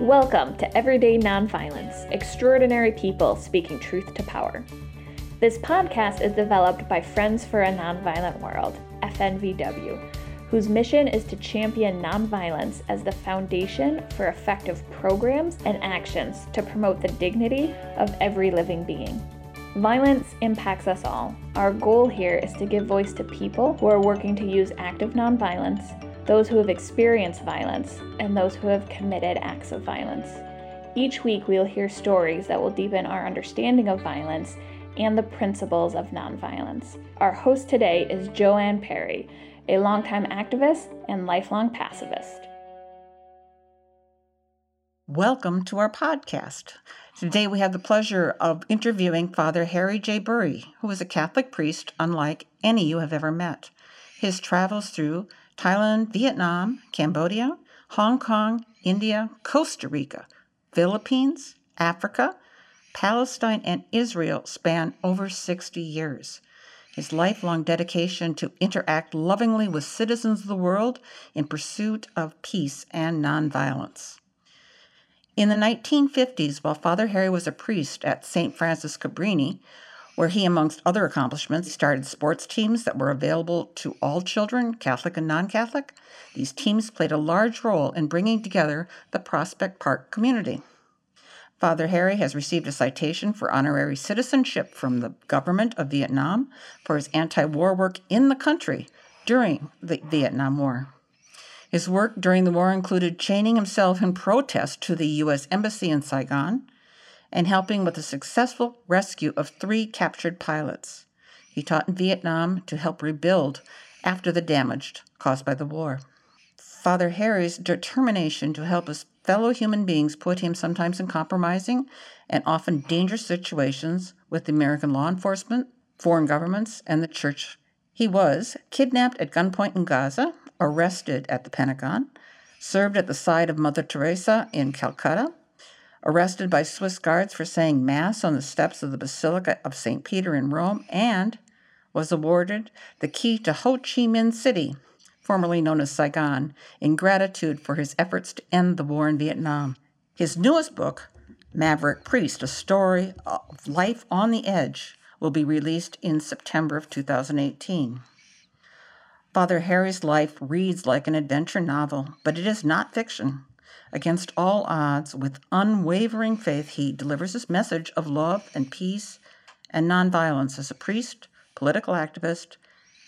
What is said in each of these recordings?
Welcome to Everyday Nonviolence Extraordinary People Speaking Truth to Power. This podcast is developed by Friends for a Nonviolent World, FNVW, whose mission is to champion nonviolence as the foundation for effective programs and actions to promote the dignity of every living being. Violence impacts us all. Our goal here is to give voice to people who are working to use active nonviolence those who have experienced violence, and those who have committed acts of violence. Each week, we'll hear stories that will deepen our understanding of violence and the principles of nonviolence. Our host today is Joanne Perry, a longtime activist and lifelong pacifist. Welcome to our podcast. Today we have the pleasure of interviewing Father Harry J. Bury, who is a Catholic priest unlike any you have ever met. His travels through Thailand, Vietnam, Cambodia, Hong Kong, India, Costa Rica, Philippines, Africa, Palestine, and Israel span over 60 years. His lifelong dedication to interact lovingly with citizens of the world in pursuit of peace and nonviolence. In the 1950s, while Father Harry was a priest at St. Francis Cabrini, where he, amongst other accomplishments, started sports teams that were available to all children, Catholic and non Catholic. These teams played a large role in bringing together the Prospect Park community. Father Harry has received a citation for honorary citizenship from the government of Vietnam for his anti war work in the country during the Vietnam War. His work during the war included chaining himself in protest to the U.S. Embassy in Saigon, and helping with the successful rescue of three captured pilots. He taught in Vietnam to help rebuild after the damage caused by the war. Father Harry's determination to help his fellow human beings put him sometimes in compromising and often dangerous situations with the American law enforcement, foreign governments, and the church. He was kidnapped at gunpoint in Gaza, arrested at the Pentagon, served at the side of Mother Teresa in Calcutta, arrested by Swiss guards for saying Mass on the steps of the Basilica of St. Peter in Rome, and was awarded the key to Ho Chi Minh City, formerly known as Saigon, in gratitude for his efforts to end the war in Vietnam. His newest book, Maverick Priest A Story of Life on the Edge, will be released in September of 2018. Father Harry's life reads like an adventure novel, but it is not fiction. Against all odds, with unwavering faith, he delivers his message of love and peace and nonviolence as a priest, political activist,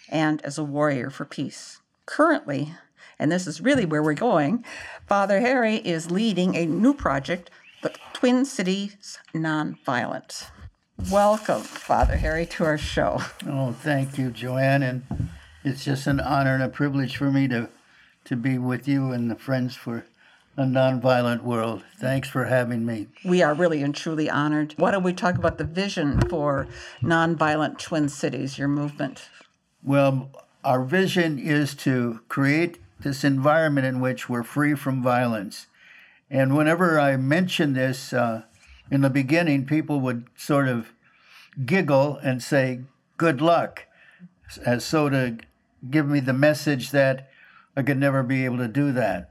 and as a warrior for peace. Currently, and this is really where we're going, Father Harry is leading a new project, the Twin Cities Nonviolent. Welcome, Father Harry, to our show. Oh, thank you, Joanne. And it's just an honor and a privilege for me to, to be with you and the Friends for a nonviolent world. Thanks for having me. We are really and truly honored. Why don't we talk about the vision for Nonviolent Twin Cities, your movement? Well, our vision is to create this environment in which we're free from violence. And whenever I mention this uh, in the beginning, people would sort of giggle and say, Good luck, as so to give me the message that I could never be able to do that.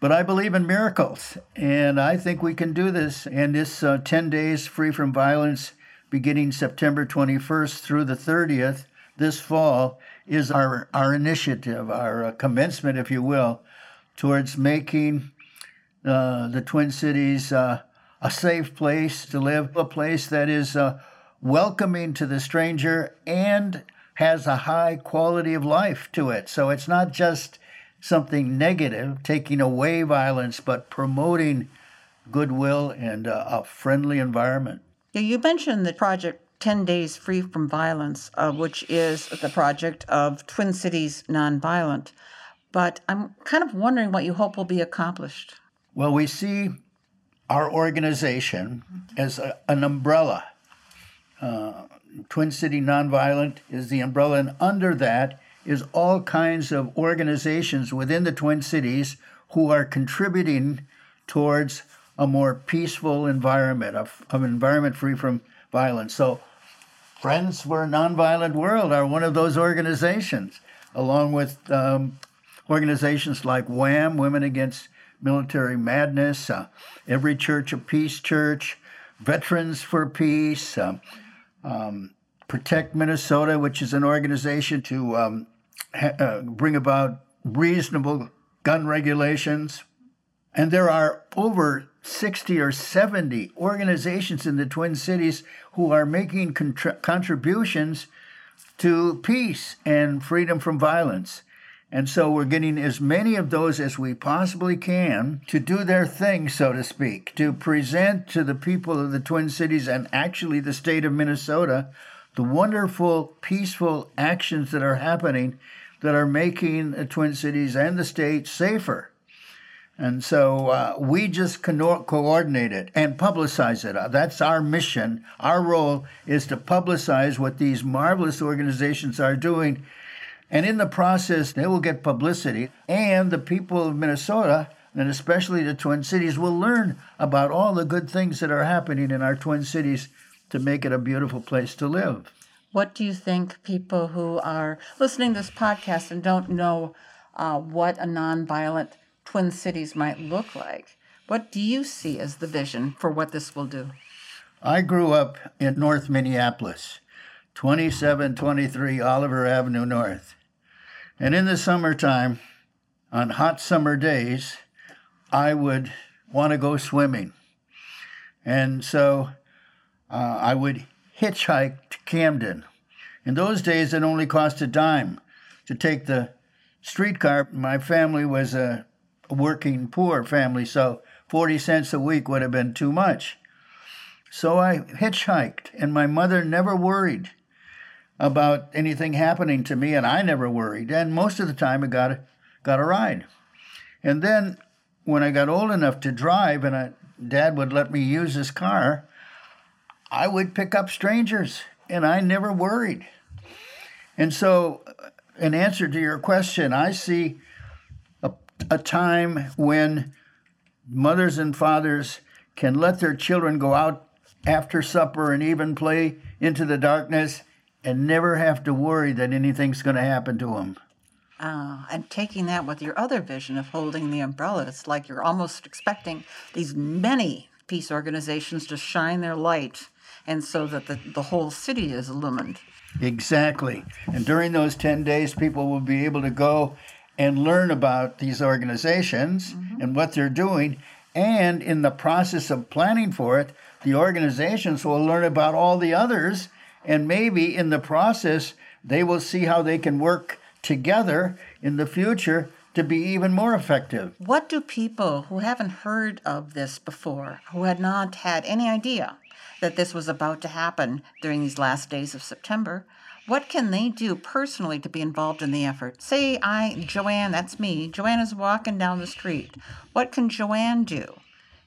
But I believe in miracles, and I think we can do this. And this uh, 10 days free from violence, beginning September 21st through the 30th this fall, is our, our initiative, our uh, commencement, if you will, towards making uh, the Twin Cities uh, a safe place to live, a place that is uh, welcoming to the stranger and has a high quality of life to it. So it's not just something negative, taking away violence, but promoting goodwill and uh, a friendly environment. You mentioned the project 10 Days Free from Violence, uh, which is the project of Twin Cities Nonviolent. But I'm kind of wondering what you hope will be accomplished. Well, we see our organization as a, an umbrella. Uh, Twin City Nonviolent is the umbrella, and under that is all kinds of organizations within the Twin Cities who are contributing towards a more peaceful environment, an environment free from violence. So, Friends for a Nonviolent World are one of those organizations, along with um, organizations like WHAM, Women Against Military Madness, uh, Every Church a Peace Church, Veterans for Peace, uh, um, Protect Minnesota, which is an organization to um, uh, bring about reasonable gun regulations. And there are over 60 or 70 organizations in the Twin Cities who are making contributions to peace and freedom from violence. And so we're getting as many of those as we possibly can to do their thing, so to speak, to present to the people of the Twin Cities and actually the state of Minnesota the wonderful, peaceful actions that are happening that are making the Twin Cities and the state safer. And so uh, we just co- coordinate it and publicize it. Uh, that's our mission. Our role is to publicize what these marvelous organizations are doing. And in the process, they will get publicity. And the people of Minnesota, and especially the Twin Cities, will learn about all the good things that are happening in our Twin Cities to make it a beautiful place to live. What do you think people who are listening to this podcast and don't know uh, what a nonviolent Twin Cities might look like. What do you see as the vision for what this will do? I grew up in North Minneapolis, 2723 Oliver Avenue North. And in the summertime, on hot summer days, I would want to go swimming. And so uh, I would hitchhike to Camden. In those days, it only cost a dime to take the streetcar. My family was a working poor family, so 40 cents a week would have been too much. So I hitchhiked, and my mother never worried about anything happening to me, and I never worried. And most of the time, I got a, got a ride. And then when I got old enough to drive, and I, Dad would let me use his car, I would pick up strangers, and I never worried. And so, uh, in answer to your question, I see a time when mothers and fathers can let their children go out after supper and even play into the darkness and never have to worry that anything's going to happen to them. Uh, and taking that with your other vision of holding the umbrella, it's like you're almost expecting these many peace organizations to shine their light and so that the, the whole city is illumined. Exactly. And during those 10 days, people will be able to go and learn about these organizations mm-hmm. and what they're doing. And in the process of planning for it, the organizations will learn about all the others. And maybe in the process, they will see how they can work together in the future to be even more effective. What do people who haven't heard of this before, who had not had any idea that this was about to happen during these last days of September, what can they do personally to be involved in the effort? Say, I, Joanne, that's me. Joanne is walking down the street. What can Joanne do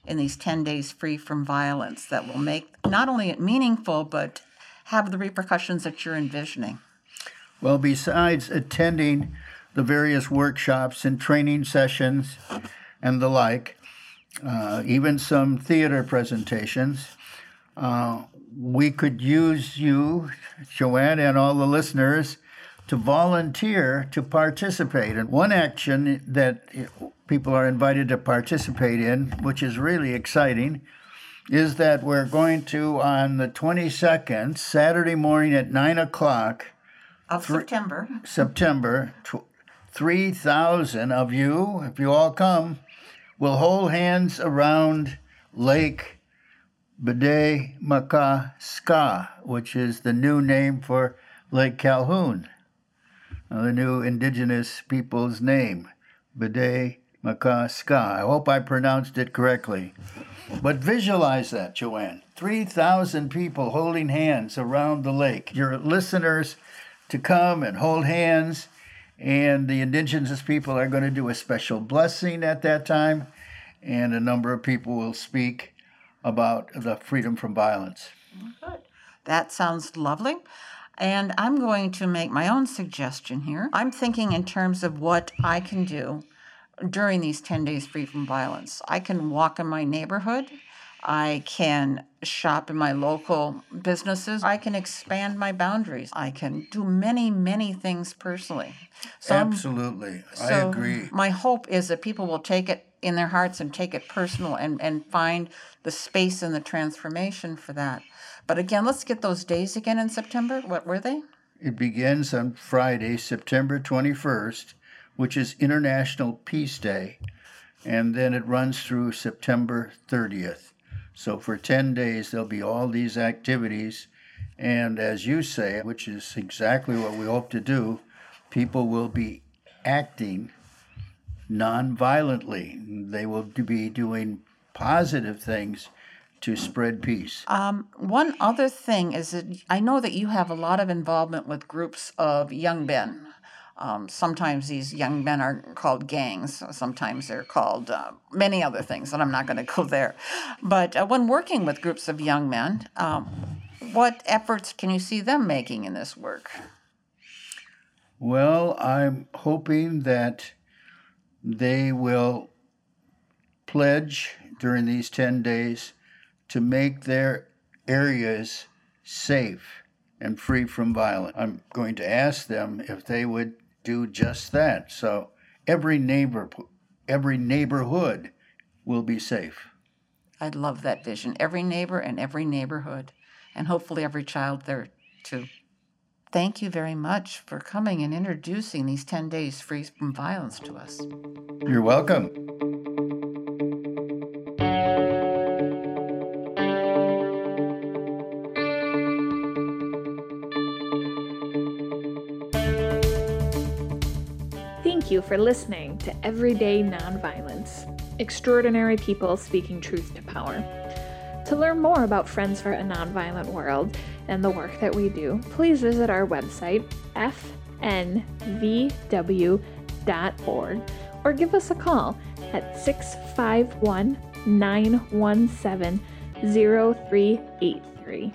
in these 10 days free from violence that will make not only it meaningful, but have the repercussions that you're envisioning? Well, besides attending the various workshops and training sessions and the like, uh, even some theater presentations, uh, we could use you, Joanne, and all the listeners to volunteer to participate. And one action that people are invited to participate in, which is really exciting, is that we're going to, on the 22nd, Saturday morning at 9 o'clock of th- September, September, 3,000 of you, if you all come, will hold hands around Lake Bde Maka Ska, which is the new name for Lake Calhoun, uh, the new indigenous people's name, Bde Maka Ska. I hope I pronounced it correctly. But visualize that, Joanne. 3,000 people holding hands around the lake. Your listeners to come and hold hands, and the indigenous people are going to do a special blessing at that time, and a number of people will speak about the freedom from violence. Oh, good. That sounds lovely. And I'm going to make my own suggestion here. I'm thinking in terms of what I can do during these 10 days free from violence. I can walk in my neighborhood. I can shop in my local businesses. I can expand my boundaries. I can do many, many things personally. So Absolutely. So I agree. My hope is that people will take it in their hearts and take it personal and, and find the space and the transformation for that. But again, let's get those days again in September. What were they? It begins on Friday, September 21st, which is International Peace Day, and then it runs through September 30th. So for 10 days, there'll be all these activities. And as you say, which is exactly what we hope to do, people will be acting non-violently. They will be doing positive things to spread peace. Um, one other thing is that I know that you have a lot of involvement with groups of young men. Um, sometimes these young men are called gangs. Sometimes they're called uh, many other things, and I'm not going to go there. But uh, when working with groups of young men, um, what efforts can you see them making in this work? Well, I'm hoping that they will pledge during these 10 days to make their areas safe and free from violence. I'm going to ask them if they would do just that. So every neighbor, every neighborhood will be safe. I love that vision. Every neighbor and every neighborhood, and hopefully every child there too. Thank you very much for coming and introducing these 10 days free from violence to us. You're welcome. Thank you for listening to Everyday Nonviolence Extraordinary People Speaking Truth to Power. To learn more about Friends for a Nonviolent World and the work that we do, please visit our website, fnvw.org, or give us a call at 651 917 0383.